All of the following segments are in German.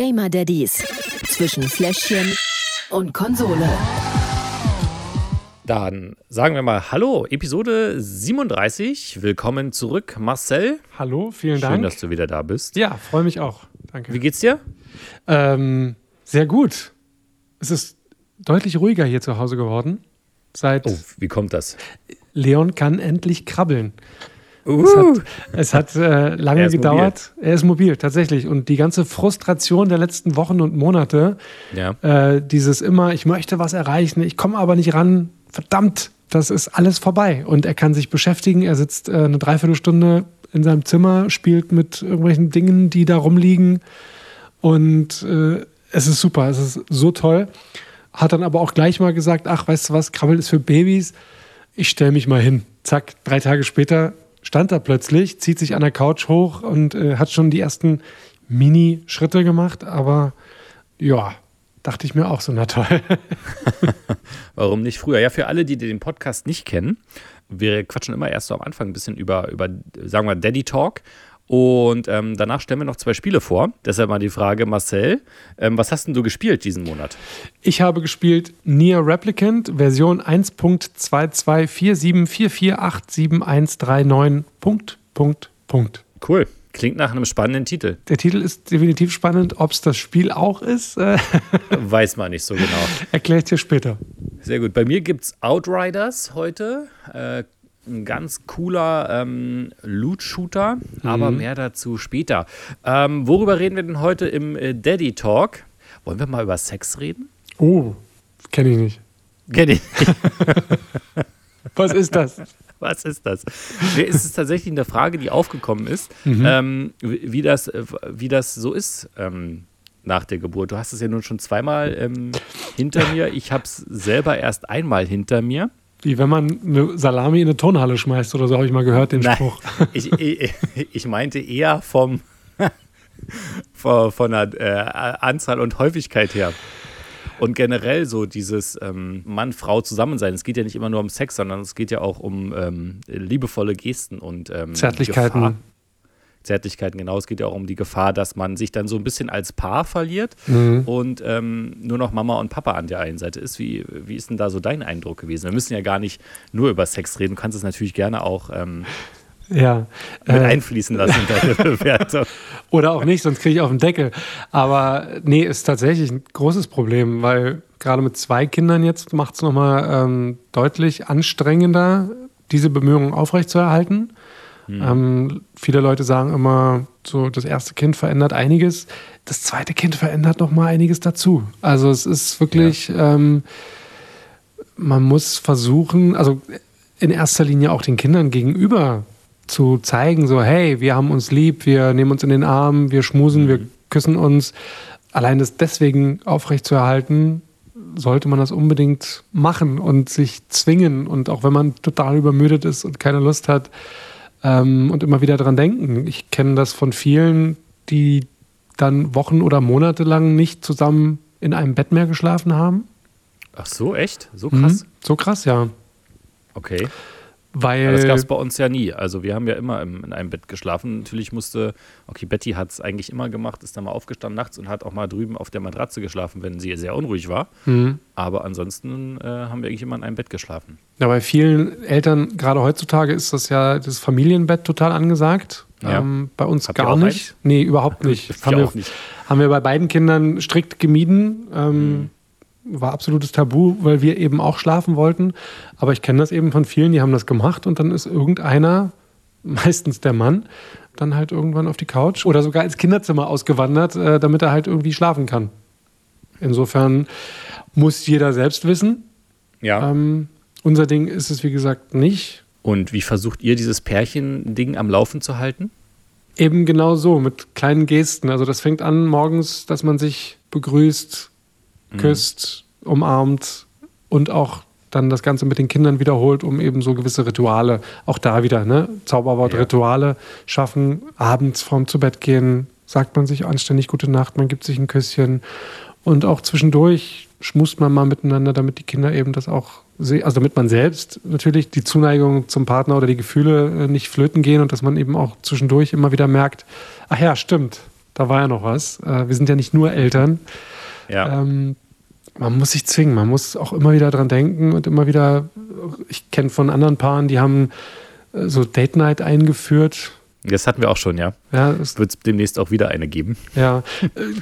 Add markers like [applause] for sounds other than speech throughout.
Gamer Daddies zwischen Fläschchen und Konsole. Dann sagen wir mal Hallo, Episode 37. Willkommen zurück, Marcel. Hallo, vielen Schön, Dank. dass du wieder da bist. Ja, freue mich auch. Danke. Wie geht's dir? Ähm, sehr gut. Es ist deutlich ruhiger hier zu Hause geworden. Seit Oh, wie kommt das? Leon kann endlich krabbeln. Uh, Es hat, es hat äh, lange Er gedauert. Er ist mobil, tatsächlich. Und die ganze Frustration der letzten Wochen und Monate, ja. äh, dieses immer, ich möchte was erreichen, ich komme aber nicht ran, verdammt, das ist alles vorbei. Und er kann sich beschäftigen. Er sitzt äh, eine Dreiviertelstunde in seinem Zimmer, spielt mit irgendwelchen Dingen, die da rumliegen. Und äh, es ist super, es ist so toll. Hat dann aber auch gleich mal gesagt, ach, weißt du was, Krabbeln ist für Babys. Ich stelle mich mal hin. Zack, drei Tage später stand er plötzlich, zieht sich an der Couch hoch und äh, hat schon die ersten Mini-Schritte gemacht. Aber ja, dachte ich mir auch so, na toll. [laughs] Warum nicht früher? Ja, für alle, die den Podcast nicht kennen, wir quatschen immer erst so am Anfang ein bisschen über, über sagen wir, Daddy Talk. Und ähm, danach stellen wir noch zwei Spiele vor. Deshalb mal die Frage, Marcel, ähm, was hast denn du gespielt diesen Monat? Ich habe gespielt Nier Replicant Version 1.224744871139. Punkt, Punkt, Punkt. Cool. Klingt nach einem spannenden Titel. Der Titel ist definitiv spannend. Ob es das Spiel auch ist, äh, [laughs] Weiß man nicht so genau. erkläre ich dir später. Sehr gut. Bei mir gibt es Outriders heute. Äh, ein ganz cooler ähm, Loot-Shooter, aber mehr dazu später. Ähm, worüber reden wir denn heute im äh, Daddy Talk? Wollen wir mal über Sex reden? Oh, kenne ich nicht. Kenn ich. [laughs] Was ist das? Was ist das? Nee, es ist tatsächlich eine Frage, die aufgekommen ist, ähm, wie, wie das, äh, wie das so ist ähm, nach der Geburt. Du hast es ja nun schon zweimal ähm, hinter mir. Ich habe es selber erst einmal hinter mir. Wie wenn man eine Salami in eine Turnhalle schmeißt oder so, habe ich mal gehört, den Nein, Spruch. [laughs] ich, ich, ich meinte eher vom [laughs] von, der äh, Anzahl und Häufigkeit her. Und generell so dieses ähm, Mann-Frau-Zusammensein. Es geht ja nicht immer nur um Sex, sondern es geht ja auch um ähm, liebevolle Gesten und ähm, Zärtlichkeiten. Gefahr. Zärtlichkeiten, genau. Es geht ja auch um die Gefahr, dass man sich dann so ein bisschen als Paar verliert Mhm. und ähm, nur noch Mama und Papa an der einen Seite ist. Wie, wie ist denn da so dein Eindruck gewesen? Wir müssen ja gar nicht nur über Sex reden. Du kannst es natürlich gerne auch ähm, Ja. mit Äh, einfließen lassen in deine [laughs] Bewertung. Oder auch nicht, sonst kriege ich auf den Deckel. Aber nee, ist tatsächlich ein großes Problem, weil gerade mit zwei Kindern jetzt macht es nochmal ähm, deutlich anstrengender, diese Bemühungen aufrechtzuerhalten. Ähm, viele Leute sagen immer, so das erste Kind verändert einiges, das zweite Kind verändert nochmal einiges dazu. Also es ist wirklich, ähm, man muss versuchen, also in erster Linie auch den Kindern gegenüber zu zeigen, so hey, wir haben uns lieb, wir nehmen uns in den Arm, wir schmusen, wir küssen uns. Allein das deswegen aufrechtzuerhalten, sollte man das unbedingt machen und sich zwingen. Und auch wenn man total übermüdet ist und keine Lust hat ähm, und immer wieder dran denken. Ich kenne das von vielen, die dann Wochen oder Monate lang nicht zusammen in einem Bett mehr geschlafen haben. Ach so, echt? So krass? Mhm. So krass, ja. Okay. Weil Aber das gab es bei uns ja nie. Also wir haben ja immer im, in einem Bett geschlafen. Natürlich musste, okay, Betty hat es eigentlich immer gemacht, ist dann mal aufgestanden nachts und hat auch mal drüben auf der Matratze geschlafen, wenn sie sehr unruhig war. Mhm. Aber ansonsten äh, haben wir eigentlich immer in einem Bett geschlafen. Ja, bei vielen Eltern, gerade heutzutage, ist das ja das Familienbett total angesagt. Ja. Ähm, bei uns Habt gar nicht. Nee, überhaupt nicht. [laughs] Ich haben, wir, nicht. haben wir bei beiden Kindern strikt gemieden. Ähm, War absolutes Tabu, weil wir eben auch schlafen wollten. Aber ich kenne das eben von vielen, die haben das gemacht und dann ist irgendeiner, meistens der Mann, dann halt irgendwann auf die Couch oder sogar ins Kinderzimmer ausgewandert, äh, damit er halt irgendwie schlafen kann. Insofern muss jeder selbst wissen. Ja. Ähm, unser Ding ist es, wie gesagt, nicht. Und wie versucht ihr dieses Pärchen-Ding am Laufen zu halten? Eben genau so, mit kleinen Gesten. Also das fängt an morgens, dass man sich begrüßt, küsst, umarmt und auch dann das Ganze mit den Kindern wiederholt, um eben so gewisse Rituale, auch da wieder, ne? Zauberwort, Ja. Rituale schaffen. Abends vorm zu Bett gehen, sagt man sich anständig gute Nacht, man gibt sich ein Küsschen. Und auch zwischendurch schmust man mal miteinander, damit die Kinder eben das auch sehen, also damit man selbst natürlich die Zuneigung zum Partner oder die Gefühle äh, nicht flöten gehen und dass man eben auch zwischendurch immer wieder merkt, ach ja, stimmt, Da war ja noch was. Äh, wir sind ja nicht nur Eltern. Ja. Ähm, man muss sich zwingen, man muss auch immer wieder dran denken und immer wieder, ich kenne von anderen Paaren, die haben äh, so Date Night eingeführt. Das hatten wir auch schon, ja. Ja, es Wird es demnächst auch wieder eine geben. Ja,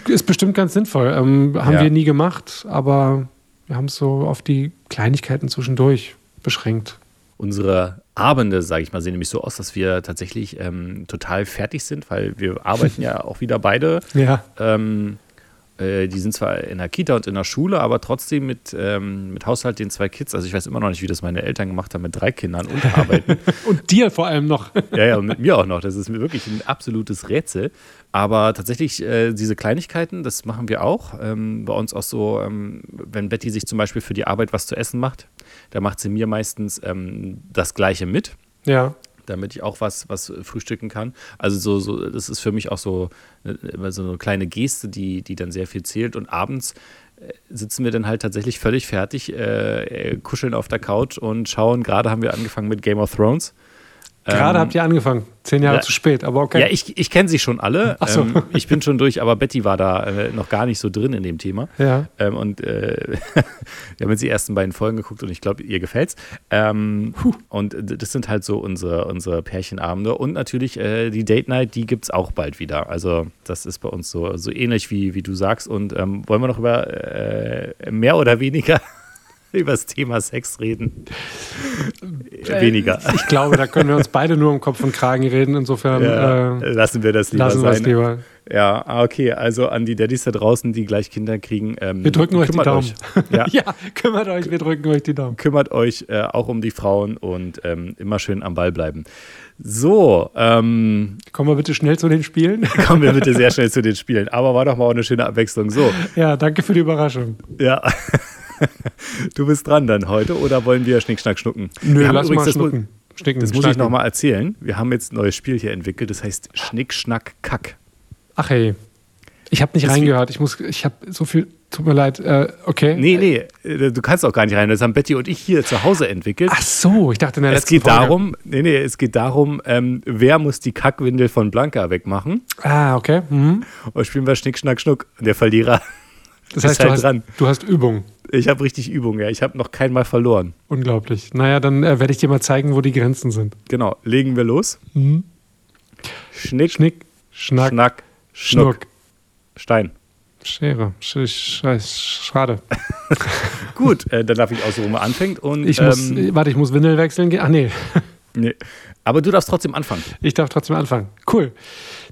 äh, ist bestimmt ganz sinnvoll. Ähm, haben Ja. wir nie gemacht, aber wir haben es so auf die Kleinigkeiten zwischendurch beschränkt. Unsere Abende, sage ich mal, sehen nämlich so aus, dass wir tatsächlich ähm, total fertig sind, weil wir arbeiten [laughs] ja auch wieder beide. Ja, Ähm, äh, die sind zwar in der Kita und in der Schule, aber trotzdem mit, ähm, mit Haushalt den zwei Kids. Also ich weiß immer noch nicht, wie das meine Eltern gemacht haben mit drei Kindern und arbeiten. [laughs] und dir vor allem noch. [laughs] Ja, ja, und mit mir auch noch. Das ist mir wirklich ein absolutes Rätsel. Aber tatsächlich, äh, diese Kleinigkeiten, das machen wir auch. Ähm, bei uns auch so, ähm, wenn Betty sich zum Beispiel für die Arbeit was zu essen macht, da macht sie mir meistens ähm, das Gleiche mit, Ja, damit ich auch was, was frühstücken kann. Also so, so, das ist für mich auch so, äh, so eine kleine Geste, die, die dann sehr viel zählt. Und abends äh, sitzen wir dann halt tatsächlich völlig fertig, äh, äh, kuscheln auf der Couch und schauen. Gerade haben wir angefangen mit Game of Thrones. Gerade Ähm, habt ihr angefangen. Zehn Jahre ja. zu spät, aber okay. Ja, ich, ich kenne sie schon alle. Ach so. Ähm, ich bin schon durch, aber Betty war da äh, noch gar nicht so drin in dem Thema. Ja. Ähm, und äh, [laughs] wir haben jetzt die ersten beiden Folgen geguckt und ich glaube, ihr gefällt's. Ähm, und das sind halt so unsere, unsere Pärchenabende. Und natürlich äh, die Date Night, die gibt es auch bald wieder. Also das ist bei uns so, so ähnlich wie, wie du sagst. Und ähm, wollen wir noch über äh, mehr oder weniger [laughs] über das Thema Sex reden? Äh, weniger. Ich glaube, da können wir uns beide nur um Kopf und Kragen reden. Insofern Ja, äh, lassen wir das lieber lassen sein. lieber. Ja, ah, okay. Also an die Daddys da draußen, die gleich Kinder kriegen. Ähm, Wir drücken euch die Daumen. Euch. Ja, [laughs] Ja, kümmert euch, wir drücken euch die Daumen. kümmert euch äh, auch um die Frauen und ähm, immer schön am Ball bleiben. So, ähm, Kommen wir bitte schnell zu den Spielen. [laughs] kommen wir bitte sehr schnell zu den Spielen. Aber war doch mal auch eine schöne Abwechslung. So, Ja, danke für die Überraschung. ja. [laughs] Du bist dran dann heute oder wollen wir Schnick, Schnack, Schnucken? Nö, wir haben lass mal das, schnucken. Schnicken, das muss ich schnacken. nochmal erzählen. Wir haben jetzt ein neues Spiel hier entwickelt, das heißt Schnick, Schnack, Kack. Ach hey, ich habe nicht Das ist reingehört. Ich muss, ich habe so viel, tut mir leid. Äh, okay. Nee, nee, äh, du kannst auch gar nicht rein. Das haben Betty und ich hier zu Hause entwickelt. Ach so, ich dachte in der Es letzten geht Folge. darum, nee, nee, es geht darum, ähm, wer muss die Kackwindel von Blanca wegmachen? Ah, okay. Mhm. Und spielen wir Schnick, Schnack, Schnuck. Und der Verlierer, Das Ist heißt, du, halt hast, dran. du hast Übung. Ich habe richtig Übung, ja. Ich habe noch kein Mal verloren. Unglaublich. Naja, dann äh, werde ich dir mal zeigen, wo die Grenzen sind. Genau, legen wir los. Mhm. Schnick, Schnick, Schnack, Schnack, Schnuck. Schnuck. Stein. Schere. Sch Scheiß. Schade. [laughs] Gut, äh, dann darf ich aussuchen, wer anfängt. Und, Ich muss, ähm, äh, warte, ich muss Windel wechseln gehen. Ach nee, nee. Aber du darfst trotzdem anfangen. ich darf trotzdem anfangen. Cool.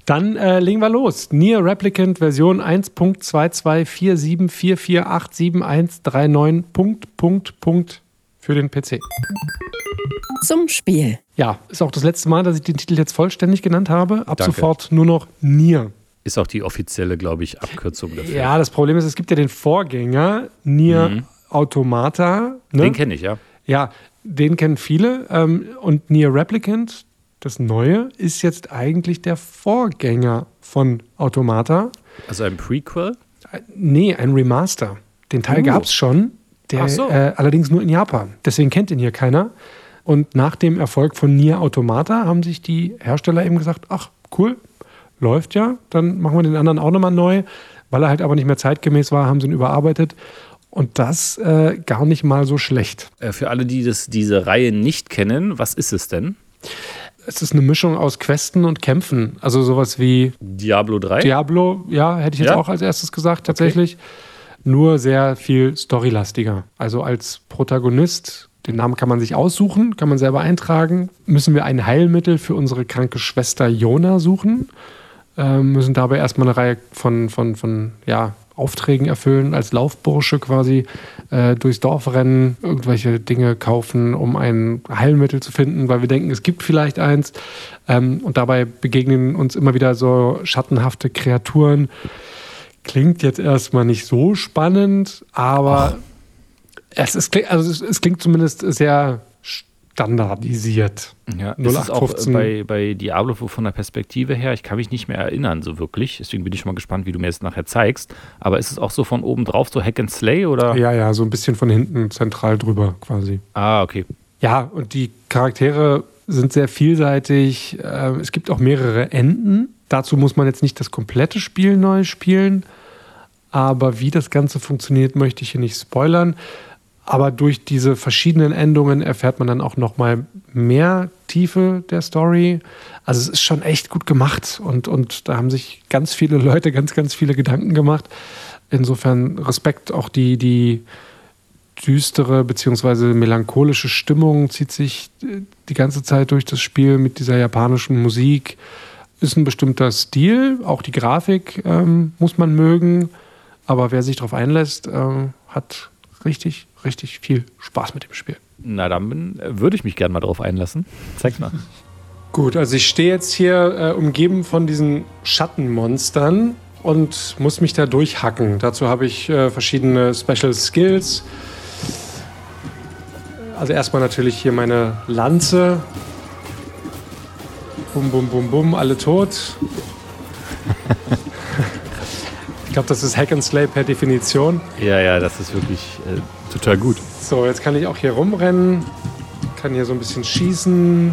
Dann äh, legen wir los. Nier Replicant Version 1.22474487139. Punkt, Punkt, Punkt für den PC. Zum Spiel. Ja, ist auch das letzte Mal, dass ich den Titel jetzt vollständig genannt habe. Ab Danke. sofort nur noch Nier. Ist auch die offizielle, glaube ich, Abkürzung dafür. Ja, das Problem ist, es gibt ja den Vorgänger, Nier Automata. Ne? Mhm. Den kenne ich, ja. Ja, den kennen viele. Ähm, und Nier Replicant, das Neue, ist jetzt eigentlich der Vorgänger von Automata. Also ein Prequel. Äh, Nee, ein Remaster. Den Teil Uh. gab es schon, der so. äh, allerdings nur in Japan. Deswegen kennt ihn hier keiner. Und nach dem Erfolg von Nier Automata haben sich die Hersteller eben gesagt, ach cool, läuft ja, dann machen wir den anderen auch nochmal neu. Weil er halt aber nicht mehr zeitgemäß war, haben sie ihn überarbeitet. Und das äh, gar nicht mal so schlecht. Äh, für alle, die das, diese Reihe nicht kennen, was ist es denn? Es ist eine Mischung aus Questen und Kämpfen. Also sowas wie Diablo 3? Diablo, ja, hätte ich jetzt Ja? auch als erstes gesagt, tatsächlich. Nur sehr viel storylastiger. Also als Protagonist, den Namen kann man sich aussuchen, kann man selber eintragen, müssen wir ein Heilmittel für unsere kranke Schwester Jona suchen, ähm, müssen dabei erstmal eine Reihe von, von, von ja, Aufträgen erfüllen, als Laufbursche quasi äh, durchs Dorf rennen, irgendwelche Dinge kaufen, um ein Heilmittel zu finden, weil wir denken, es gibt vielleicht eins. Ähm, und dabei begegnen uns immer wieder so schattenhafte Kreaturen. Klingt jetzt erstmal nicht so spannend, aber es, ist, also es, es klingt zumindest sehr standardisiert. Ja, ist es auch 0815. äh, bei, bei Diablo von der Perspektive her, ich kann mich nicht mehr erinnern so wirklich, deswegen bin ich schon mal gespannt, wie du mir das nachher zeigst, aber ist es auch so von oben drauf, so Hack and Slay oder? Ja, ja, so ein bisschen von hinten zentral drüber quasi. Ah, okay. Ja, und die Charaktere sind sehr vielseitig. Äh, Es gibt auch mehrere Enden. Dazu muss man jetzt nicht das komplette Spiel neu spielen, aber wie das Ganze funktioniert, möchte ich hier nicht spoilern. Aber durch diese verschiedenen Endungen erfährt man dann auch noch mal mehr Tiefe der Story. Also es ist schon echt gut gemacht und, und da haben sich ganz viele Leute ganz, ganz viele Gedanken gemacht. Insofern Respekt auch die, die düstere bzw. melancholische Stimmung zieht sich die ganze Zeit durch das Spiel mit dieser japanischen Musik. Ist ein bestimmter Stil, auch die Grafik ähm, muss man mögen. Aber wer sich darauf einlässt, äh, hat richtig, richtig viel Spaß mit dem Spiel. Na, dann würde ich mich gerne mal darauf einlassen. Zeig mal. [laughs] Gut, also ich stehe jetzt hier äh, umgeben von diesen Schattenmonstern und muss mich da durchhacken. Dazu habe ich äh, verschiedene Special Skills. Also erstmal natürlich hier meine Lanze. Bum, bum, bum, bum, alle tot. [laughs] ich glaube, das ist Hack and Slay per Definition. Ja, ja, das ist wirklich äh, total gut. So, jetzt kann ich auch hier rumrennen. Kann hier so ein bisschen schießen.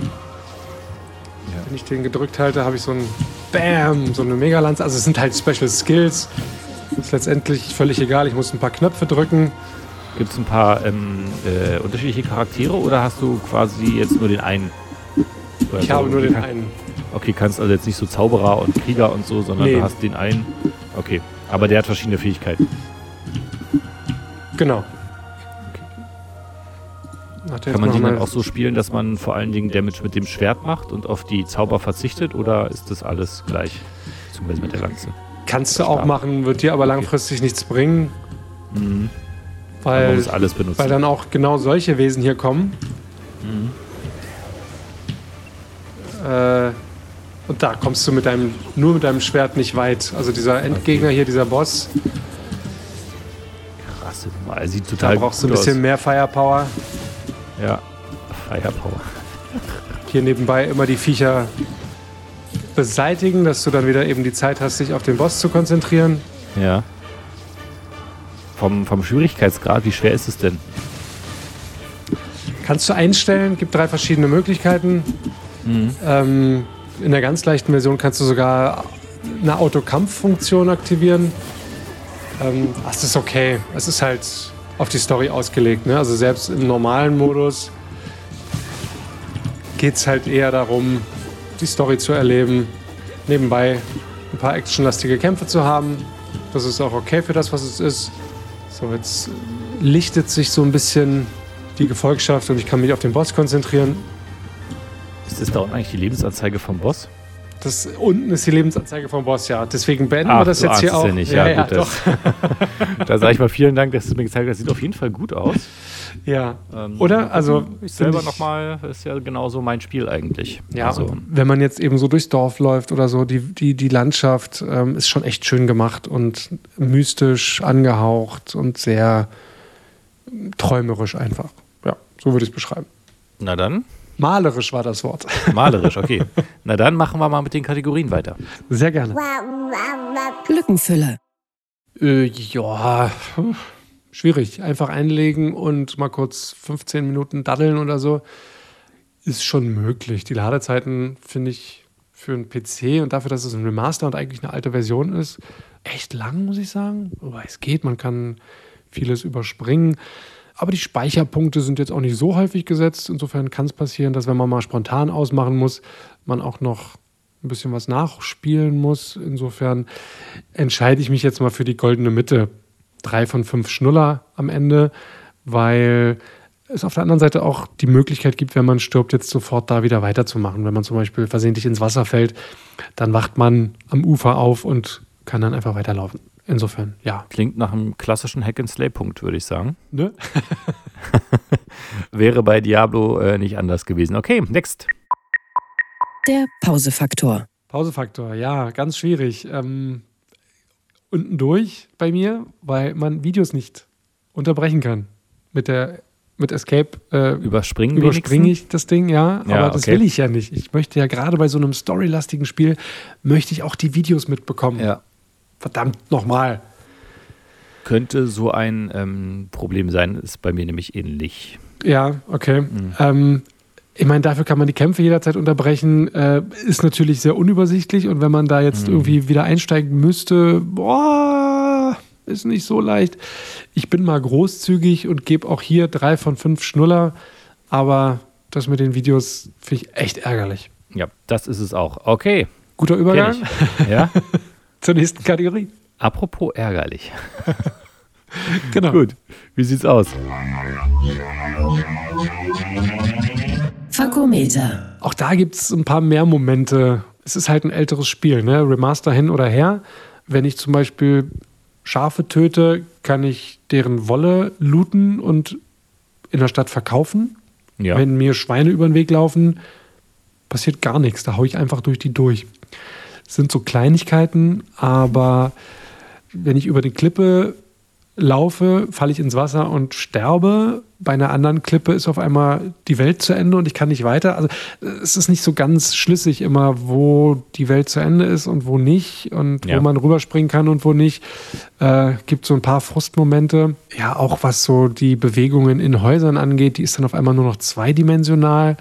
Wenn ich den gedrückt halte, habe ich so ein Bam, so eine Megalanze. Also es sind halt Special Skills. Ist letztendlich völlig egal. Ich muss ein paar Knöpfe drücken. Gibt es ein paar ähm, äh, unterschiedliche Charaktere oder hast du quasi jetzt nur den einen? Oder Ich so? habe nur den einen. Okay, kannst also jetzt nicht so Zauberer und Krieger und so, sondern Nee. du hast den einen. Okay, aber der hat verschiedene Fähigkeiten. Genau. Jetzt Kann man den dann auch so spielen, dass man vor allen Dingen Damage mit dem Schwert macht und auf die Zauber verzichtet oder ist das alles gleich? Zumindest mit der Lanze. Kannst du auch machen, wird dir aber langfristig nichts bringen. Mhm. Man Weil, muss alles benutzen. weil dann auch genau solche Wesen hier kommen. Mhm. Äh, und da kommst du mit deinem, nur mit deinem Schwert nicht weit. Also dieser Endgegner hier, dieser Boss, Krass, er sieht da total brauchst du ein bisschen aus. mehr Firepower. Ja, Firepower. Hier nebenbei immer die Viecher beseitigen, dass du dann wieder eben die Zeit hast, dich auf den Boss zu konzentrieren. Ja. Vom, vom Schwierigkeitsgrad, wie schwer ist es denn? Kannst du einstellen, gibt drei verschiedene Möglichkeiten. Mhm. Ähm, in der ganz leichten Version kannst du sogar eine Autokampffunktion aktivieren. Ähm, das ist okay. Es ist halt auf die Story ausgelegt. Ne? Also selbst im normalen Modus geht es halt eher darum, die Story zu erleben, nebenbei ein paar actionlastige Kämpfe zu haben. Das ist auch okay für das, was es ist. So, jetzt lichtet sich so ein bisschen die Gefolgschaft und ich kann mich auf den Boss konzentrieren. Ist das da unten eigentlich die Lebensanzeige vom Boss? Das unten ist die Lebensanzeige vom Boss, ja. Deswegen beenden Ach, wir das jetzt hier auch. ja nicht. Ja, gut, doch. das- [laughs] Da sage ich mal vielen Dank, dass du mir gezeigt hast. Sieht auf jeden Fall gut aus. Ja. Ähm, Oder? Also, ich selber nochmal, ist ja genauso mein Spiel eigentlich. Ja, also, wenn man jetzt eben so durchs Dorf läuft oder so, die, die, die Landschaft ähm, ist schon echt schön gemacht und mystisch angehaucht und sehr träumerisch einfach. Ja, so würde ich es beschreiben. na dann, Malerisch war das Wort. [laughs] malerisch, okay. na dann machen wir mal mit den Kategorien weiter. Sehr gerne. Lückenfüller. Äh, ja, hm, schwierig. Einfach einlegen und mal kurz 15 Minuten daddeln oder so. Ist schon möglich. Die Ladezeiten finde ich für einen PC und dafür, dass es ein Remaster und eigentlich eine alte Version ist, echt lang, muss ich sagen. Wobei es geht, man kann vieles überspringen. Aber die Speicherpunkte sind jetzt auch nicht so häufig gesetzt. Insofern kann es passieren, dass wenn man mal spontan ausmachen muss, man auch noch ein bisschen was nachspielen muss. Insofern entscheide ich mich jetzt mal für die goldene Mitte. Drei von fünf Schnuller am Ende, weil es auf der anderen Seite auch die Möglichkeit gibt, wenn man stirbt, jetzt sofort da wieder weiterzumachen. Wenn man zum Beispiel versehentlich ins Wasser fällt, dann wacht man am Ufer auf und kann dann einfach weiterlaufen. Insofern, ja. Klingt nach einem klassischen Hack-and-Slay-Punkt, würde ich sagen. Ne? [laughs] Wäre bei Diablo äh, nicht anders gewesen. Okay, next. Der Pausefaktor. Pausefaktor, ja, ganz schwierig. Ähm, unten durch bei mir, weil man Videos nicht unterbrechen kann. Mit der mit Escape äh, Überspringen überspringe ich das Ding, ja, Ja, aber das okay. will ich ja nicht. Ich möchte ja gerade bei so einem storylastigen Spiel, möchte ich auch die Videos mitbekommen. Ja. Verdammt nochmal. Könnte so ein ähm, Problem sein, ist bei mir nämlich ähnlich. Ja, okay. Mhm. Ähm, Ich meine, dafür kann man die Kämpfe jederzeit unterbrechen. Äh, ist natürlich sehr unübersichtlich und wenn man da jetzt mhm. irgendwie wieder einsteigen müsste, boah, ist nicht so leicht. Ich bin mal großzügig und gebe auch hier drei von fünf Schnuller, aber das mit den Videos finde ich echt ärgerlich. Ja, das ist es auch. Okay. Guter Übergang. Ja. [laughs] Zur nächsten Kategorie. Apropos ärgerlich. [laughs] genau. Gut. Wie sieht's aus? Fakometer. Auch da gibt es ein paar mehr Momente. Es ist halt ein älteres Spiel, ne? Remaster hin oder her. Wenn ich zum Beispiel Schafe töte, kann ich deren Wolle looten und in der Stadt verkaufen. Ja. Wenn mir Schweine über den Weg laufen, passiert gar nichts. Da haue ich einfach durch die durch. Sind so Kleinigkeiten, aber wenn ich über die Klippe laufe, falle ich ins Wasser und sterbe. Bei einer anderen Klippe ist auf einmal die Welt zu Ende und ich kann nicht weiter. Also es ist nicht so ganz schlüssig immer, wo die Welt zu Ende ist und wo nicht und Ja. wo man rüberspringen kann und wo nicht. Äh, gibt so ein paar Frustmomente. Ja, auch was so die Bewegungen in Häusern angeht, die ist dann auf einmal nur noch zweidimensional.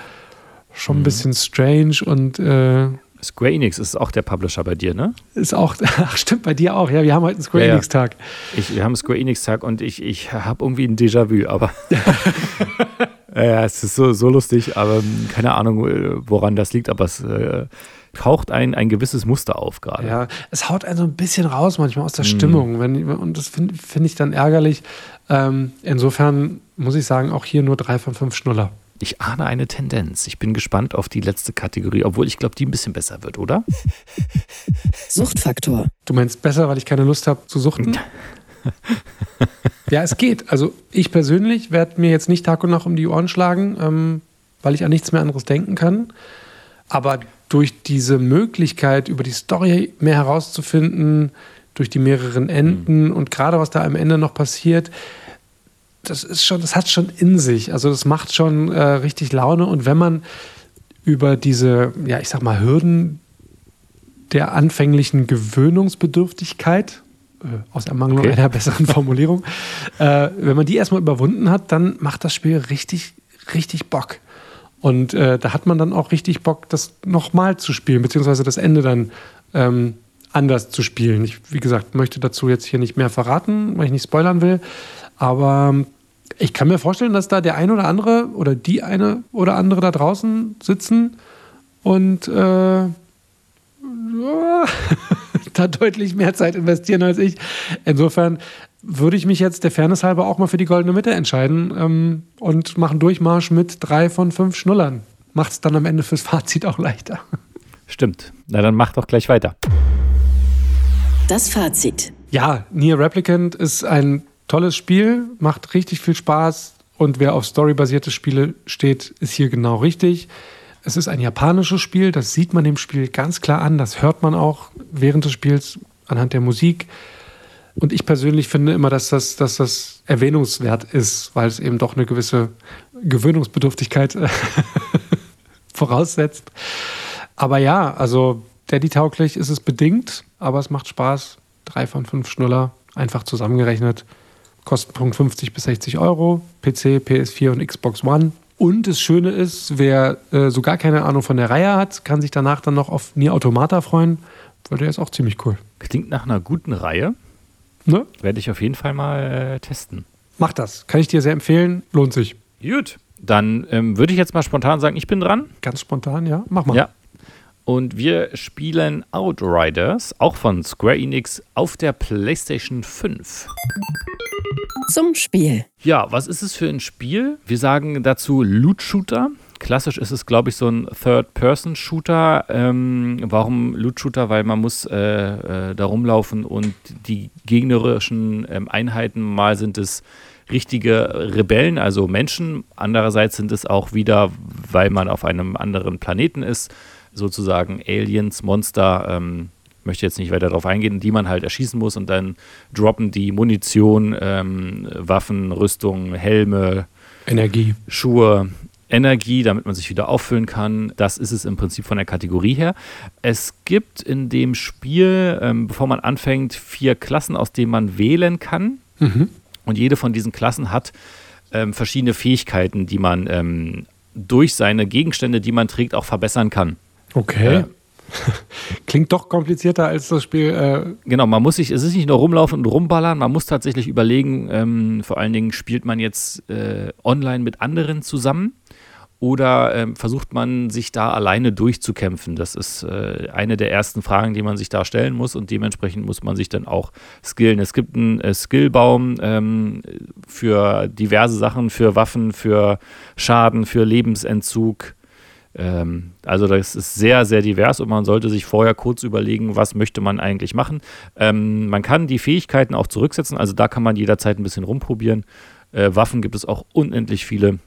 Schon ein bisschen strange und äh, Square Enix ist auch der Publisher bei dir, ne? ist auch, [laughs] ach stimmt, bei dir auch. Ja, wir haben heute einen Square Ja. Enix-Tag. Ich, wir haben Square Enix-Tag und ich, ich habe irgendwie ein Déjà-vu, aber. [laughs] [laughs] ja, es ist so, so lustig, aber ähm, keine Ahnung, äh, woran das liegt, aber es äh, taucht ein, ein gewisses Muster auf gerade. Ja, es haut einen so ein bisschen raus manchmal aus der Stimmung. Wenn, und das finde find ich dann ärgerlich. Ähm, insofern muss ich sagen, auch hier nur drei von fünf Schnuller. Ich ahne eine Tendenz. Ich bin gespannt auf die letzte Kategorie, obwohl ich glaube, die ein bisschen besser wird, oder? [laughs] Suchtfaktor. Du meinst besser, weil ich keine Lust habe zu suchten? [laughs] ja, es geht. Also ich persönlich werde mir jetzt nicht Tag und Nacht um die Ohren schlagen, ähm, weil ich an nichts mehr anderes denken kann. Aber durch diese Möglichkeit, über die Story mehr herauszufinden, durch die mehreren Enden und gerade was da am Ende noch passiert, das ist schon, das hat schon in sich. Also das macht schon äh, richtig Laune. Und wenn man über diese, ja, ich sag mal, Hürden der anfänglichen Gewöhnungsbedürftigkeit, äh, aus Ermangelung Okay. einer besseren Formulierung, äh, wenn man die erstmal überwunden hat, dann macht das Spiel richtig, richtig Bock. Und äh, da hat man dann auch richtig Bock, das nochmal zu spielen, beziehungsweise das Ende dann ähm, anders zu spielen. Ich, wie gesagt, möchte dazu jetzt hier nicht mehr verraten, weil ich nicht spoilern will. Aber ähm, ich kann mir vorstellen, dass da der ein oder andere oder die eine oder andere da draußen sitzen und äh, ja, [laughs] da deutlich mehr Zeit investieren als ich. Insofern würde ich mich jetzt der Fairness halber auch mal für die goldene Mitte entscheiden ähm, und machen Durchmarsch mit drei von fünf Schnullern. Macht es dann am Ende fürs Fazit auch leichter. Stimmt. Na, dann mach doch gleich weiter. Das Fazit. Ja, Nier Replicant ist ein tolles Spiel, macht richtig viel Spaß und wer auf storybasierte Spiele steht, ist hier genau richtig. Es ist ein japanisches Spiel, das sieht man dem Spiel ganz klar an, das hört man auch während des Spiels anhand der Musik. Und ich persönlich finde immer, dass das, dass das erwähnungswert ist, weil es eben doch eine gewisse Gewöhnungsbedürftigkeit äh, [laughs] voraussetzt. Aber ja, also Daddy-tauglich ist es bedingt, aber es macht Spaß. Drei von fünf Schnuller, einfach zusammengerechnet. Kostenpunkt 50 bis 60 Euro. PC, PS4 und Xbox One. Und das Schöne ist, wer äh, so gar keine Ahnung von der Reihe hat, kann sich danach dann noch auf Nier Automata freuen, weil der ist auch ziemlich cool. Klingt nach einer guten Reihe. Ne? Werde ich auf jeden Fall mal äh, testen. Mach das. Kann ich dir sehr empfehlen. Lohnt sich. Gut. Dann ähm, würde ich jetzt mal spontan sagen, ich bin dran. Ganz spontan, ja. Mach mal. Ja. Und wir spielen Outriders, auch von Square Enix, auf der PlayStation 5. Zum Spiel. Ja, was ist es für ein Spiel? Wir sagen dazu Loot Shooter. Klassisch ist es, glaube ich, so ein Third-Person-Shooter. Ähm, warum Loot Shooter? Weil man muss äh, äh, da rumlaufen und die gegnerischen ähm, Einheiten, mal sind es richtige Rebellen, also Menschen. Andererseits sind es auch wieder, weil man auf einem anderen Planeten ist, sozusagen Aliens, Monster. Ähm, möchte jetzt nicht weiter darauf eingehen, die man halt erschießen muss und dann droppen die Munition, ähm, Waffen, Rüstung, Helme, Energie. Schuhe, Energie, damit man sich wieder auffüllen kann. Das ist es im Prinzip von der Kategorie her. Es gibt in dem Spiel, ähm, bevor man anfängt, vier Klassen, aus denen man wählen kann. Mhm. Und jede von diesen Klassen hat ähm, verschiedene Fähigkeiten, die man ähm, durch seine Gegenstände, die man trägt, auch verbessern kann. Okay. Äh, [laughs] Klingt doch komplizierter als das Spiel. Äh, Genau, man muss sich, es ist nicht nur rumlaufen und rumballern, man muss tatsächlich überlegen, ähm, vor allen Dingen spielt man jetzt äh, online mit anderen zusammen oder ähm, versucht man sich da alleine durchzukämpfen? Das ist äh, eine der ersten Fragen, die man sich da stellen muss und dementsprechend muss man sich dann auch skillen. Es gibt einen äh, Skillbaum ähm, für diverse Sachen, für Waffen, für Schaden, für Lebensentzug. Ähm, also das ist sehr, sehr divers und man sollte sich vorher kurz überlegen, was möchte man eigentlich machen. Ähm, man kann die Fähigkeiten auch zurücksetzen, also da kann man jederzeit ein bisschen rumprobieren. Äh, Waffen gibt es auch unendlich viele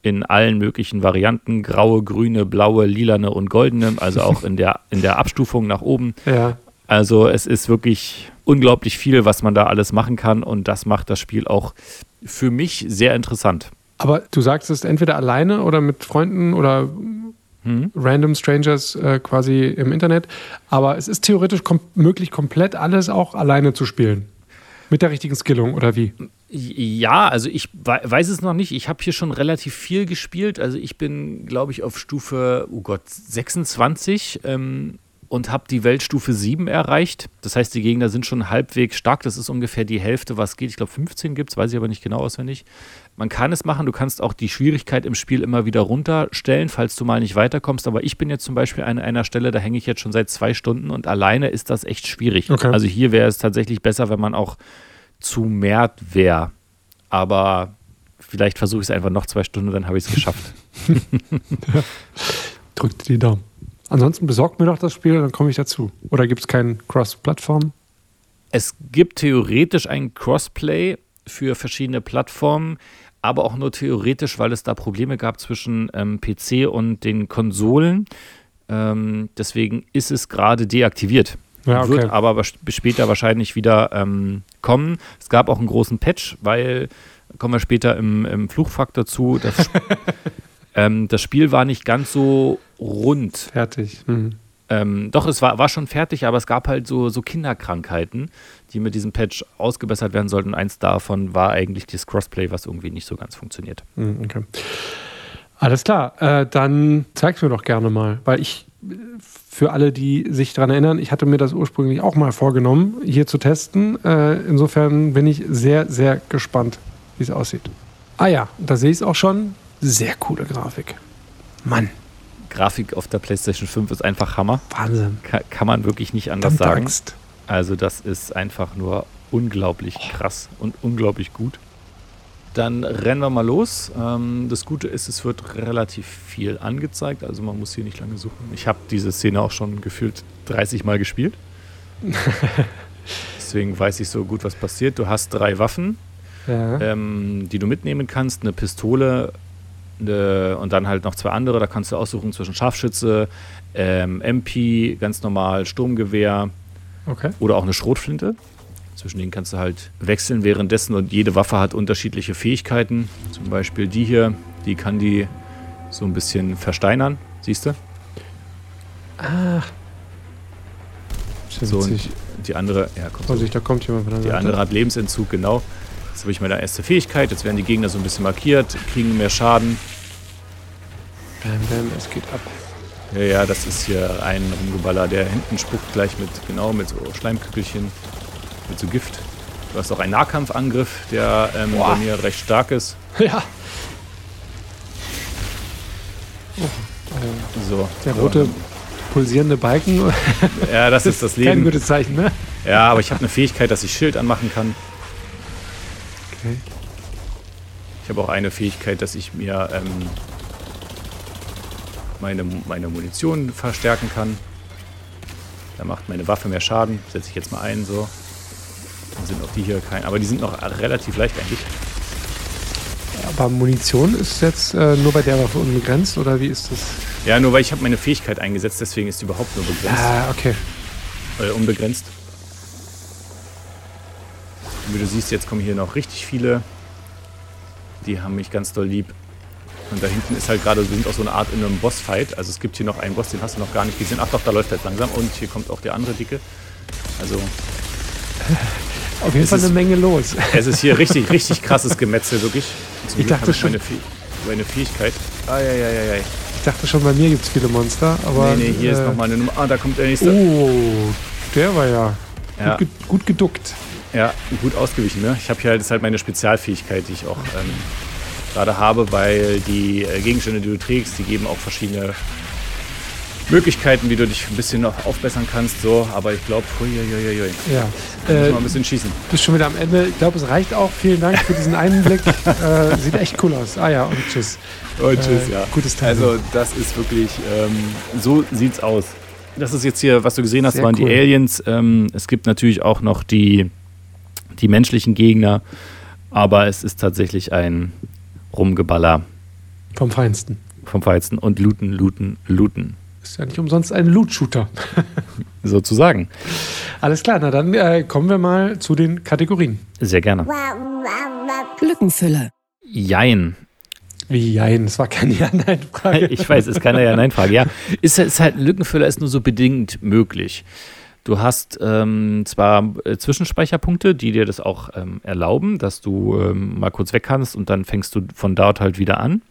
in allen möglichen Varianten, graue, grüne, blaue, lilane und goldene, also auch in der, in der Abstufung nach oben. [laughs] ja. Also es ist wirklich unglaublich viel, was man da alles machen kann und das macht das Spiel auch für mich sehr interessant. Aber du sagst es entweder alleine oder mit Freunden oder Hm? random Strangers äh, quasi im Internet. Aber es ist theoretisch kom möglich, komplett alles auch alleine zu spielen. Mit der richtigen Skillung oder wie? Ja, also ich wei- weiß es noch nicht. Ich habe hier schon relativ viel gespielt. Also ich bin, glaube ich, auf Stufe, oh Gott, 26 ähm, und habe die Weltstufe 7 erreicht. Das heißt, die Gegner sind schon halbwegs stark. Das ist ungefähr die Hälfte, was geht. Ich glaube, 15 gibt es, weiß ich aber nicht genau auswendig. Man kann es machen. Du kannst auch die Schwierigkeit im Spiel immer wieder runterstellen, falls du mal nicht weiterkommst. Aber ich bin jetzt zum Beispiel an einer Stelle, da hänge ich jetzt schon seit zwei Stunden und alleine ist das echt schwierig. Okay. Also hier wäre es tatsächlich besser, wenn man auch zu mehr wäre. Aber vielleicht versuche ich es einfach noch zwei Stunden, dann habe ich es geschafft. [laughs] Drückt die Daumen. Ansonsten besorgt mir doch das Spiel, dann komme ich dazu. Oder gibt es keinen Cross-Plattform? Es gibt theoretisch ein Crossplay für verschiedene Plattformen, aber auch nur theoretisch, weil es da Probleme gab zwischen ähm, PC und den Konsolen. Ähm, deswegen ist es gerade deaktiviert. Ja, okay. Wird aber später wahrscheinlich wieder ähm, kommen. Es gab auch einen großen Patch, weil, kommen wir später im, im Fluchfakt dazu, das, [laughs] ähm, das Spiel war nicht ganz so rund. Fertig. Mhm. Ähm, doch, es war, war schon fertig, aber es gab halt so, so Kinderkrankheiten, die mit diesem Patch ausgebessert werden sollten. Eins davon war eigentlich das Crossplay, was irgendwie nicht so ganz funktioniert. Mhm, Okay. Alles klar, äh, dann zeig's mir doch gerne mal, weil ich, für alle, die sich daran erinnern, ich hatte mir das ursprünglich auch mal vorgenommen, hier zu testen. Äh, insofern bin ich sehr, sehr gespannt, wie es aussieht. Ah ja, da sehe ich es auch schon. Sehr coole Grafik. Mann, Grafik auf der PlayStation 5 ist einfach Hammer. Wahnsinn. Ka kann man wirklich nicht anders Verdammte sagen. Axt. Also, das ist einfach nur unglaublich krass und unglaublich gut. Dann rennen wir mal los. Ähm, das Gute ist, es wird relativ viel angezeigt, also man muss hier nicht lange suchen. Ich habe diese Szene auch schon gefühlt 30 Mal gespielt. [laughs] Deswegen weiß ich so gut, was passiert. Du hast drei Waffen, Ja. ähm, die du mitnehmen kannst. Eine Pistole eine, und dann halt noch zwei andere. Da kannst du aussuchen zwischen Scharfschütze, ähm, MP, ganz normal, Sturmgewehr Okay. oder auch eine Schrotflinte. Zwischen denen kannst du halt wechseln währenddessen und jede Waffe hat unterschiedliche Fähigkeiten. Zum Beispiel die hier, die kann die so ein bisschen versteinern, siehst du? Sehr So, und die andere, ja, komm, so. Vorsicht, da kommt jemand von der die Seite. andere hat Lebensentzug, genau. Jetzt habe ich meine erste Fähigkeit. Jetzt werden die Gegner so ein bisschen markiert, kriegen mehr Schaden. Bam, bam, es geht ab. Ja, ja, das ist hier ein Rumgeballer, der hinten spuckt gleich mit, genau, mit so Schleimkügelchen, mit so Gift. Du hast auch einen Nahkampfangriff, der ähm, bei mir recht stark ist. [laughs] Ja. So, Der so. rote pulsierende Balken. Ja, das [laughs] ist das Kein Leben. gutes Zeichen, ne? Ja, aber ich habe eine Fähigkeit, dass ich Schild anmachen kann. Okay. Ich habe auch eine Fähigkeit, dass ich mir ähm, meine, meine Munition verstärken kann. Da macht meine Waffe mehr Schaden. Setze ich jetzt mal ein, so. Dann sind auch die hier kein. Aber die sind noch relativ leicht eigentlich. Aber Munition ist jetzt äh, nur bei der Waffe unbegrenzt oder wie ist das? Ja, nur weil ich habe meine Fähigkeit eingesetzt, deswegen ist die überhaupt nur begrenzt. Ah, okay. Äh, unbegrenzt. Und wie du siehst, jetzt kommen hier noch richtig viele. Die haben mich ganz doll lieb. Und da hinten ist halt gerade, wir sind auch so eine Art in einem Bossfight. Also es gibt hier noch einen Boss, den hast du noch gar nicht gesehen. Ach doch, da läuft er jetzt langsam. Und hier kommt auch der andere Dicke. Also [laughs] Auf jeden Es Fall ist- eine Menge los. es ist hier richtig, [laughs] richtig krasses Gemetzel, wirklich. Zum Ich Glück dachte schon- meine Meine Fähigkeit. Eieieiei. Ich dachte schon, bei mir gibt es viele Monster, aber. nee, nee, hier ist äh, nochmal eine Nummer. Ah, da kommt der nächste. Oh, der war ja, Ja. Gut, gut geduckt. Ja, gut ausgewichen, ne? Ich habe hier halt, ist halt meine Spezialfähigkeit, die ich auch ähm, gerade habe, weil die äh, Gegenstände, die du trägst, die geben auch verschiedene Möglichkeiten, wie du dich ein bisschen noch aufbessern kannst, so, aber ich glaube, Ja. muss Äh, mal ein bisschen schießen. bist schon wieder am Ende. Ich glaube, es reicht auch. Vielen Dank für diesen Einblick. [laughs] äh, sieht echt cool aus. Ah ja, und tschüss. Und tschüss, ja. Gutes Timing. Also, das ist wirklich, ähm, so sieht's aus. Das ist jetzt hier, was du gesehen hast, Sehr waren cool. die Aliens. Ähm, es gibt natürlich auch noch die, die menschlichen Gegner, aber es ist tatsächlich ein Rumgeballer Vom Feinsten. vom Feinsten und looten, looten, looten. Ist ja nicht umsonst ein Loot-Shooter. [laughs] Sozusagen. Alles klar, na dann äh, kommen wir mal zu den Kategorien. Sehr gerne. Lückenfüller. Jein. Wie jein, das war keine [laughs] Ja-Nein-Frage. Ich weiß, ist keine Ja-Nein-Frage. Ja, ist, ist halt Lückenfüller ist nur so bedingt möglich. Du hast ähm, zwar äh, Zwischenspeicherpunkte, die dir das auch ähm, erlauben, dass du ähm, mal kurz weg kannst und dann fängst du von dort halt wieder an.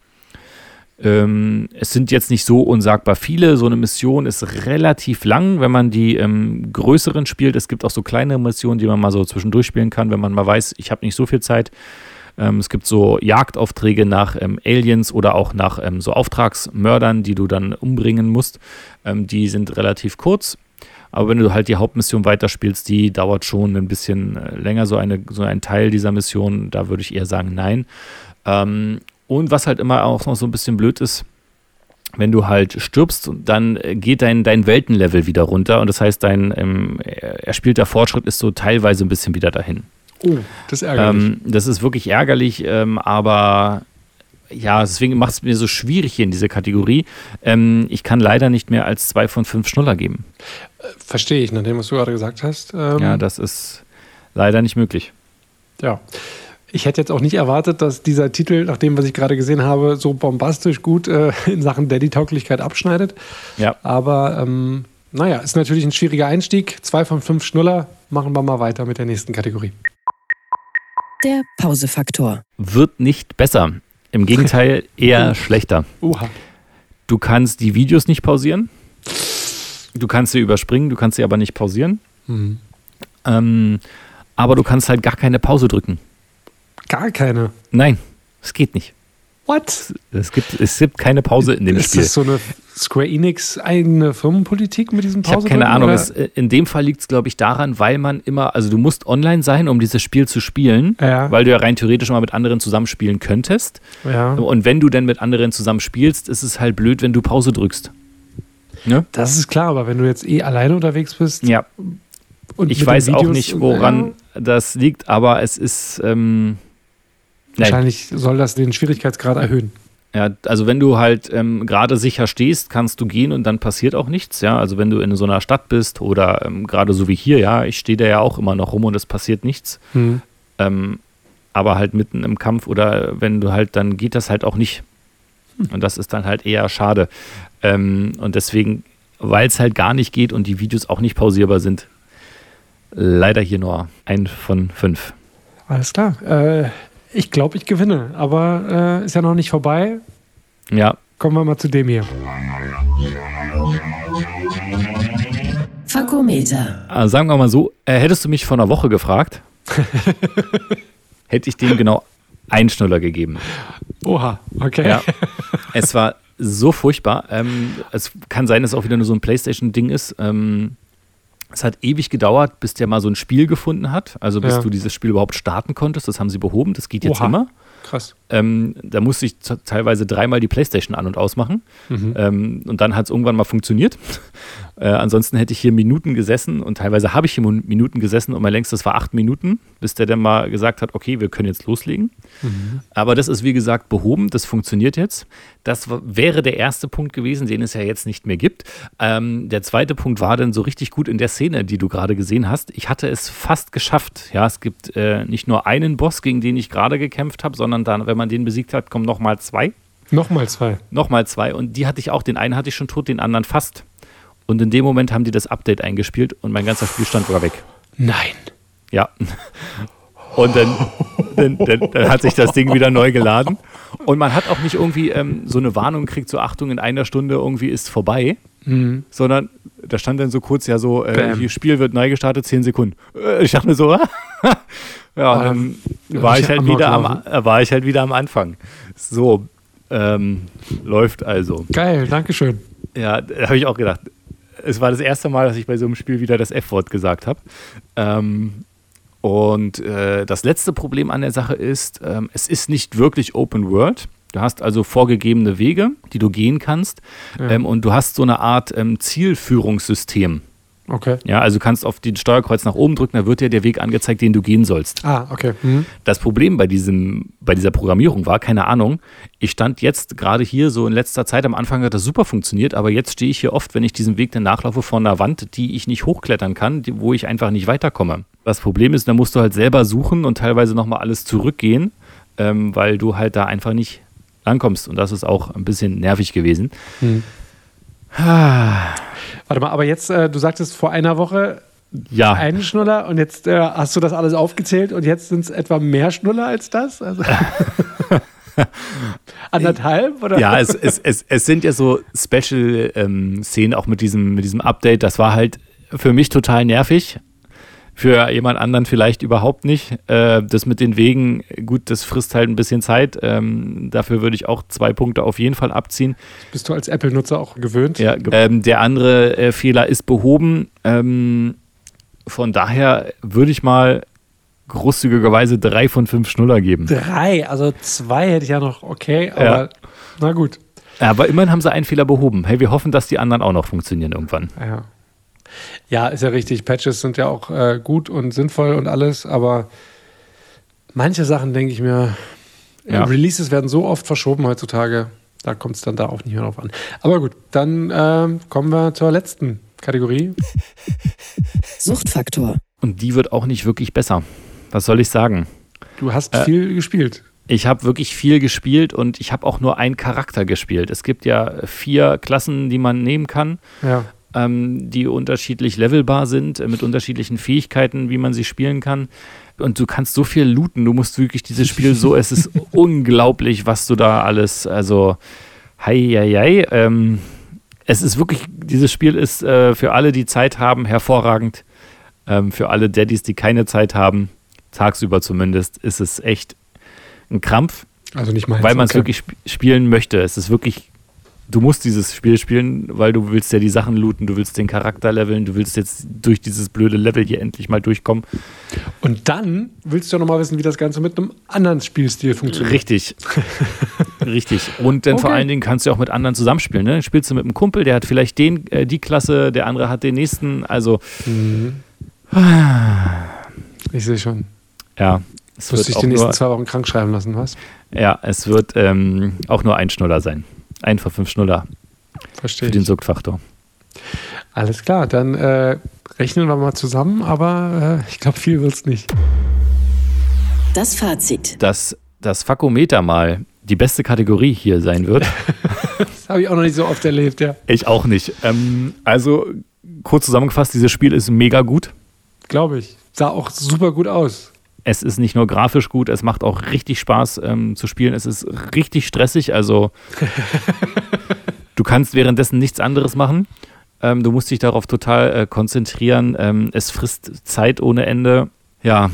Ähm, es sind jetzt nicht so unsagbar viele. So eine Mission ist relativ lang, wenn man die ähm, größeren spielt. Es gibt auch so kleine Missionen, die man mal so zwischendurch spielen kann, wenn man mal weiß, ich habe nicht so viel Zeit. Ähm, es gibt so Jagdaufträge nach Aliens oder auch nach so Auftragsmördern, die du dann umbringen musst. Die sind relativ kurz. Aber wenn du halt die Hauptmission weiterspielst, die dauert schon ein bisschen äh, länger, so, eine, so ein Teil dieser Mission. Da würde ich eher sagen, nein. Ähm, und was halt immer auch noch so ein bisschen blöd ist, wenn du halt stirbst, dann geht dein, dein Weltenlevel wieder runter. Und das heißt, dein ähm, erspielter Fortschritt ist so teilweise ein bisschen wieder dahin. Oh, das ist ärgerlich. Ähm, das ist wirklich ärgerlich, ähm, aber ja, deswegen macht es mir so schwierig hier in dieser Kategorie. Ähm, ich kann leider nicht mehr als zwei von fünf Schnuller geben. Verstehe ich, nach dem, was du gerade gesagt hast. Ähm, Ja, das ist leider nicht möglich. ja. Ich hätte jetzt auch nicht erwartet, dass dieser Titel, nach dem, was ich gerade gesehen habe, so bombastisch gut äh, [laughs] in Sachen Daddy-Tauglichkeit abschneidet. Ja, Aber ähm, naja, ist natürlich ein schwieriger Einstieg. Zwei von fünf Schnuller. Machen wir mal weiter mit der nächsten Kategorie. Der Pausefaktor. wird nicht besser. Im Gegenteil, eher schlechter. Oha. Du kannst die Videos nicht pausieren. Du kannst sie überspringen, du kannst sie aber nicht pausieren. Mhm. Ähm, aber du kannst halt gar keine Pause drücken. Gar keine. Nein, es geht nicht. What? Es gibt, es gibt keine Pause in dem ist Spiel. das so eine Square Enix eigene Firmenpolitik mit diesem Ich habe Pause? keine Ahnung. Es, äh, in dem Fall liegt es, glaube ich, daran, weil man immer, also du musst online sein, um dieses Spiel zu spielen, Ja. weil du ja rein theoretisch mal mit anderen zusammenspielen könntest. ja. Und wenn du denn mit anderen zusammen spielst, ist es halt blöd, wenn du Pause drückst. Ne? Das ist klar, aber wenn du jetzt eh alleine unterwegs bist Ja, und ich weiß auch nicht, und- woran Ja, das liegt, aber es ist. Ähm, nein. wahrscheinlich soll das den Schwierigkeitsgrad erhöhen. Ja, also wenn du halt ähm, gerade sicher stehst, kannst du gehen und dann passiert auch nichts. Ja, also wenn du in so einer Stadt bist oder ähm, gerade so wie hier, ja, ich stehe da ja auch immer noch rum und es passiert nichts. Hm. Ähm, aber halt mitten im Kampf oder wenn du halt, dann geht das halt auch nicht. Und das ist dann halt eher schade. Ähm, und deswegen, weil es halt gar nicht geht und die Videos auch nicht pausierbar sind, leider hier nur ein von fünf. Alles klar. Äh, ich glaube, ich gewinne, aber äh, ist ja noch nicht vorbei. Ja, Kommen wir mal zu dem hier. Fakometer. also sagen wir mal so, äh, hättest du mich vor einer Woche gefragt, [laughs] hätte ich dem genau einen Schnuller gegeben. Oha, okay. Ja. es war so furchtbar. Ähm, es kann sein, dass es auch wieder nur so ein Playstation-Ding ist. Ähm, es hat ewig gedauert, bis der mal so ein Spiel gefunden hat. Also bis Ja. du dieses Spiel überhaupt starten konntest. Das haben sie behoben. Das geht jetzt Oha. immer. Krass. Ähm, da musste ich teilweise dreimal die Playstation an- und ausmachen. Mhm. Ähm, und dann hat es irgendwann mal funktioniert. [laughs] Äh, ansonsten hätte ich hier Minuten gesessen und teilweise habe ich hier Min- Minuten gesessen und mein längstes war acht Minuten, bis der dann mal gesagt hat, okay, wir können jetzt loslegen. Aber das ist wie gesagt behoben, das funktioniert jetzt. Das wäre der erste Punkt gewesen, den es ja jetzt nicht mehr gibt. Ähm, der zweite Punkt war dann so richtig gut in der Szene, die du gerade gesehen hast. Ich hatte es fast geschafft. Ja, es gibt äh, nicht nur einen Boss, gegen den ich gerade gekämpft habe, sondern dann, wenn man den besiegt hat, kommen nochmal zwei. Nochmal zwei. Nochmal zwei. Und die hatte ich auch. Den einen hatte ich schon tot, den anderen fast. Und in dem Moment haben die das Update eingespielt und mein ganzer Spielstand war weg. Nein. Ja. Und dann, dann, dann, dann hat sich das Ding wieder neu geladen. Und man hat auch nicht irgendwie ähm, so eine Warnung gekriegt, so Achtung, in einer Stunde irgendwie ist vorbei, Mhm. sondern da stand dann so kurz, ja so, äh, hier Spiel wird neu gestartet, 10 Sekunden. Äh, ich dachte mir so, [laughs] ja, Ah, dann ja, war ich halt wieder am, war ich halt wieder am Anfang. So, ähm, läuft also. Geil, Dankeschön. Ja, da habe ich auch gedacht. Es war das erste Mal, dass ich bei so einem Spiel wieder das F-Wort gesagt habe. Ähm, und äh, das letzte Problem an der Sache ist, ähm, es ist nicht wirklich Open World. Du hast also vorgegebene Wege, die du gehen kannst. Ja. Ähm, und du hast so eine Art ähm, Zielführungssystem. Okay. Ja, also du kannst auf den Steuerkreuz nach oben drücken, da wird dir der Weg angezeigt, den du gehen sollst. Ah, okay. Mhm. Das Problem bei, diesem, bei dieser Programmierung war, keine Ahnung, ich stand jetzt gerade hier so in letzter Zeit, am Anfang hat das super funktioniert, aber jetzt stehe ich hier oft, wenn ich diesen Weg dann nachlaufe, vor einer Wand, die ich nicht hochklettern kann, die, wo ich einfach nicht weiterkomme. Das Problem ist, da musst du halt selber suchen und teilweise nochmal alles zurückgehen, ähm, weil du halt da einfach nicht rankommst. Und das ist auch ein bisschen nervig gewesen. Hm. Warte mal, aber jetzt, äh, du sagtest vor einer Woche Ja, einen Schnuller und jetzt äh, hast du das alles aufgezählt und jetzt sind es etwa mehr Schnuller als das? Also [laughs] Anderthalb? Oder? Ja, es, es, es, es sind ja so Special-Szenen auch mit diesem, mit diesem Update. Das war halt für mich total nervig. Für jemand anderen vielleicht überhaupt nicht. Äh, das mit den Wegen, gut, das frisst halt ein bisschen Zeit. Ähm, dafür würde ich auch zwei Punkte auf jeden Fall abziehen. Bist du als Apple-Nutzer auch gewöhnt? Ja, ähm, der andere äh, Fehler ist behoben. Ähm, von daher würde ich mal großzügigerweise drei von fünf Schnuller geben. Drei, also zwei hätte ich ja noch okay, aber Ja. na gut. Aber immerhin haben sie einen Fehler behoben. Hey, wir hoffen, dass die anderen auch noch funktionieren irgendwann. Ja. Ja, ist ja richtig. Patches sind ja auch äh, gut und sinnvoll und alles, aber manche Sachen denke ich mir, Ja. Releases werden so oft verschoben heutzutage, da kommt es dann da auch nicht mehr drauf an. Aber gut, dann ähm, kommen wir zur letzten Kategorie. [laughs] Suchtfaktor. Und die wird auch nicht wirklich besser. Was soll ich sagen? Du hast Äh, viel gespielt. Ich habe wirklich viel gespielt und ich habe auch nur einen Charakter gespielt. Es gibt ja vier Klassen, die man nehmen kann, Ja. Ähm, die unterschiedlich levelbar sind, äh, mit unterschiedlichen Fähigkeiten, wie man sie spielen kann. Und du kannst so viel looten. Du musst wirklich dieses Spiel so, es ist [laughs] unglaublich, was du da alles, also, hei, hei, hei. Ähm, es ist wirklich, dieses Spiel ist äh, für alle, die Zeit haben, hervorragend. Ähm, für alle Daddys, die keine Zeit haben, tagsüber zumindest, ist es echt ein Krampf, Also nicht meins. weil man es wirklich sp spielen möchte. Es ist wirklich, du musst dieses Spiel spielen, weil du willst ja die Sachen looten, du willst den Charakter leveln, du willst jetzt durch dieses blöde Level hier endlich mal durchkommen. Und dann willst du ja nochmal wissen, wie das Ganze mit einem anderen Spielstil funktioniert. Richtig. [laughs] Richtig. Und dann vor Okay. allen Dingen kannst du auch mit anderen zusammenspielen. Ne? Spielst du mit einem Kumpel, der hat vielleicht den, äh, die Klasse, der andere hat den nächsten. Also, Ich sehe schon. ja. Es wird, dich die nächsten zwei Wochen krank schreiben lassen, was? ja, es wird ähm, auch nur ein Schnuller sein. Ein von fünf Schnuller Verstehe für den. Suchtfaktor. Alles klar, dann äh, rechnen wir mal zusammen, aber äh, ich glaube, viel wird es nicht. Das Fazit. Dass das Fakometer mal die beste Kategorie hier sein wird, [laughs] Das habe ich auch noch nicht so oft erlebt, ja. ich auch nicht. Ähm, also, kurz zusammengefasst, dieses Spiel ist mega gut. Glaube ich. Sah auch super gut aus. Es ist nicht nur grafisch gut, es macht auch richtig Spaß ähm, zu spielen. Es ist richtig stressig, also [laughs] du kannst währenddessen nichts anderes machen. Ähm, du musst dich darauf total äh, konzentrieren. Ähm, es frisst Zeit ohne Ende. Ja,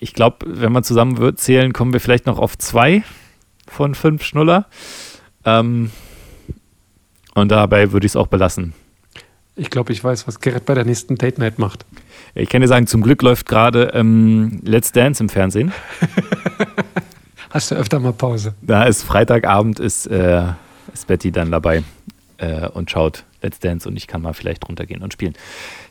ich glaube, wenn wir zusammen wird zählen, kommen wir vielleicht noch auf zwei von fünf Schnuller. Ähm, und dabei würde ich es auch belassen. Ich glaube, ich weiß, was Gerrit bei der nächsten Date Night macht. Ich kann dir sagen, zum Glück läuft gerade ähm, Let's Dance im Fernsehen. [laughs] Hast du öfter mal Pause? Da ist Freitagabend, ist, äh, ist Betty dann dabei äh, und schaut Let's Dance und ich kann mal vielleicht runtergehen und spielen.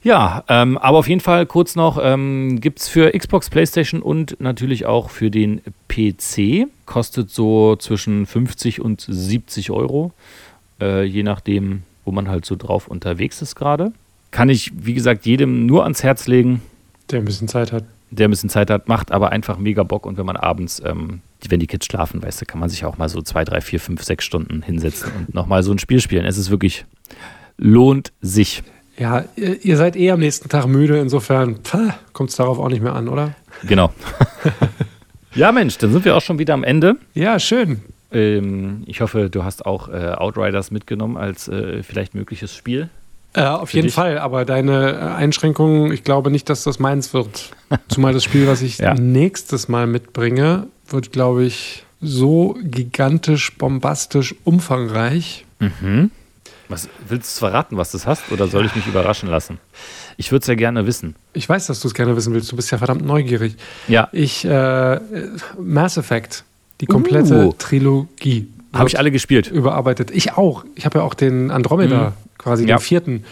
Ja, ähm, aber auf jeden Fall kurz noch, ähm, gibt es für Xbox, Playstation und natürlich auch für den PC. Kostet so zwischen 50 und 70 Euro, äh, je nachdem, wo man halt so drauf unterwegs ist gerade. Kann ich, wie gesagt, jedem nur ans Herz legen Der ein bisschen Zeit hat. der ein bisschen Zeit hat, macht aber einfach mega Bock. Und wenn man abends, ähm, wenn die Kids schlafen, weißt du, kann man sich auch mal so zwei, drei, vier, fünf, sechs Stunden hinsetzen und nochmal so ein Spiel spielen. Es ist wirklich, lohnt sich. Ja, ihr seid eh am nächsten Tag müde, insofern kommt es darauf auch nicht mehr an, oder? Genau. [laughs] ja, Mensch, dann sind wir auch schon wieder am Ende. Ja, schön. Ähm, ich hoffe, du hast auch äh, Outriders mitgenommen als äh, vielleicht mögliches Spiel. Äh, auf jeden dich? Fall, aber deine äh, Einschränkungen, ich glaube nicht, dass das meins wird. [laughs] Zumal das Spiel, was ich Ja. nächstes Mal mitbringe, wird, glaube ich, so gigantisch, bombastisch, umfangreich. Was willst du verraten, was das hast, oder soll ich mich überraschen lassen? Ich würde es ja gerne wissen. Ich weiß, dass du es gerne wissen willst. Du bist ja verdammt neugierig. Ja, Ich, äh, Mass Effect, die komplette Uh. Trilogie. habe ich alle gespielt. Überarbeitet. Ich auch. Ich habe ja auch den Andromeda, quasi Mhm. Ja. den vierten.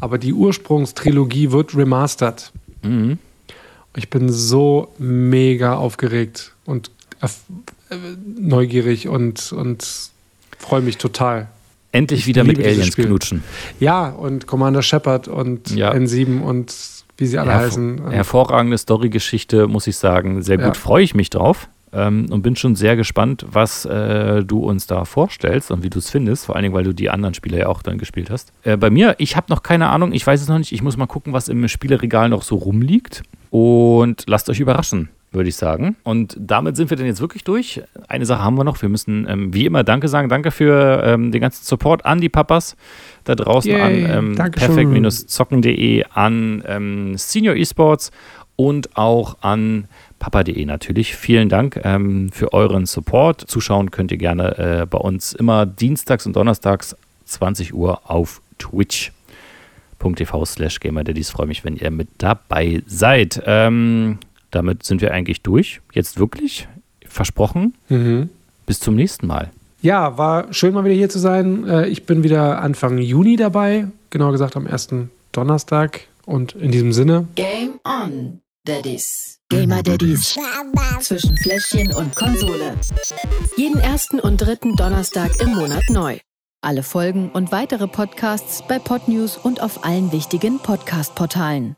Aber die Ursprungstrilogie wird remastert. Mhm. Ich bin so mega aufgeregt und äh, neugierig und, und freue mich total. Endlich Ich wieder mit Aliens knutschen. Ja, und Commander Shepard und Ja. N7 und wie sie alle Hervor- heißen. Hervorragende Storygeschichte, muss ich sagen. Sehr gut, Ja. freue ich mich drauf. Ähm, und bin schon sehr gespannt, was äh, du uns da vorstellst und wie du es findest. Vor allen Dingen, weil du die anderen Spiele ja auch dann gespielt hast. Äh, bei mir, ich habe noch keine Ahnung, ich weiß es noch nicht. Ich muss mal gucken, was im Spieleregal noch so rumliegt. Und lasst euch überraschen, würde ich sagen. Und damit sind wir dann jetzt wirklich durch. Eine Sache haben wir noch. Wir müssen ähm, wie immer Danke sagen. Danke für ähm, den ganzen Support an die Papas da draußen, Yay, an ähm, perfekt-zocken.de, an ähm, Senior Esports und auch an papa.de natürlich. Vielen Dank ähm, für euren Support. Zuschauen könnt ihr gerne äh, bei uns immer dienstags und donnerstags 20 Uhr auf twitch.tv slash gamerdaddies. Freue mich, wenn ihr mit dabei seid. Ähm, damit sind wir eigentlich durch. Jetzt wirklich. Versprochen. Mhm. Bis zum nächsten Mal. Ja, war schön mal wieder hier zu sein. Äh, Ich bin wieder Anfang Juni dabei, genauer gesagt am ersten Donnerstag. Und in diesem Sinne, Game on, Daddies. Gamer Daddies. Zwischen Fläschchen und Konsole. Jeden ersten und dritten Donnerstag im Monat neu. Alle Folgen und weitere Podcasts bei Podnews und auf allen wichtigen Podcast-Portalen.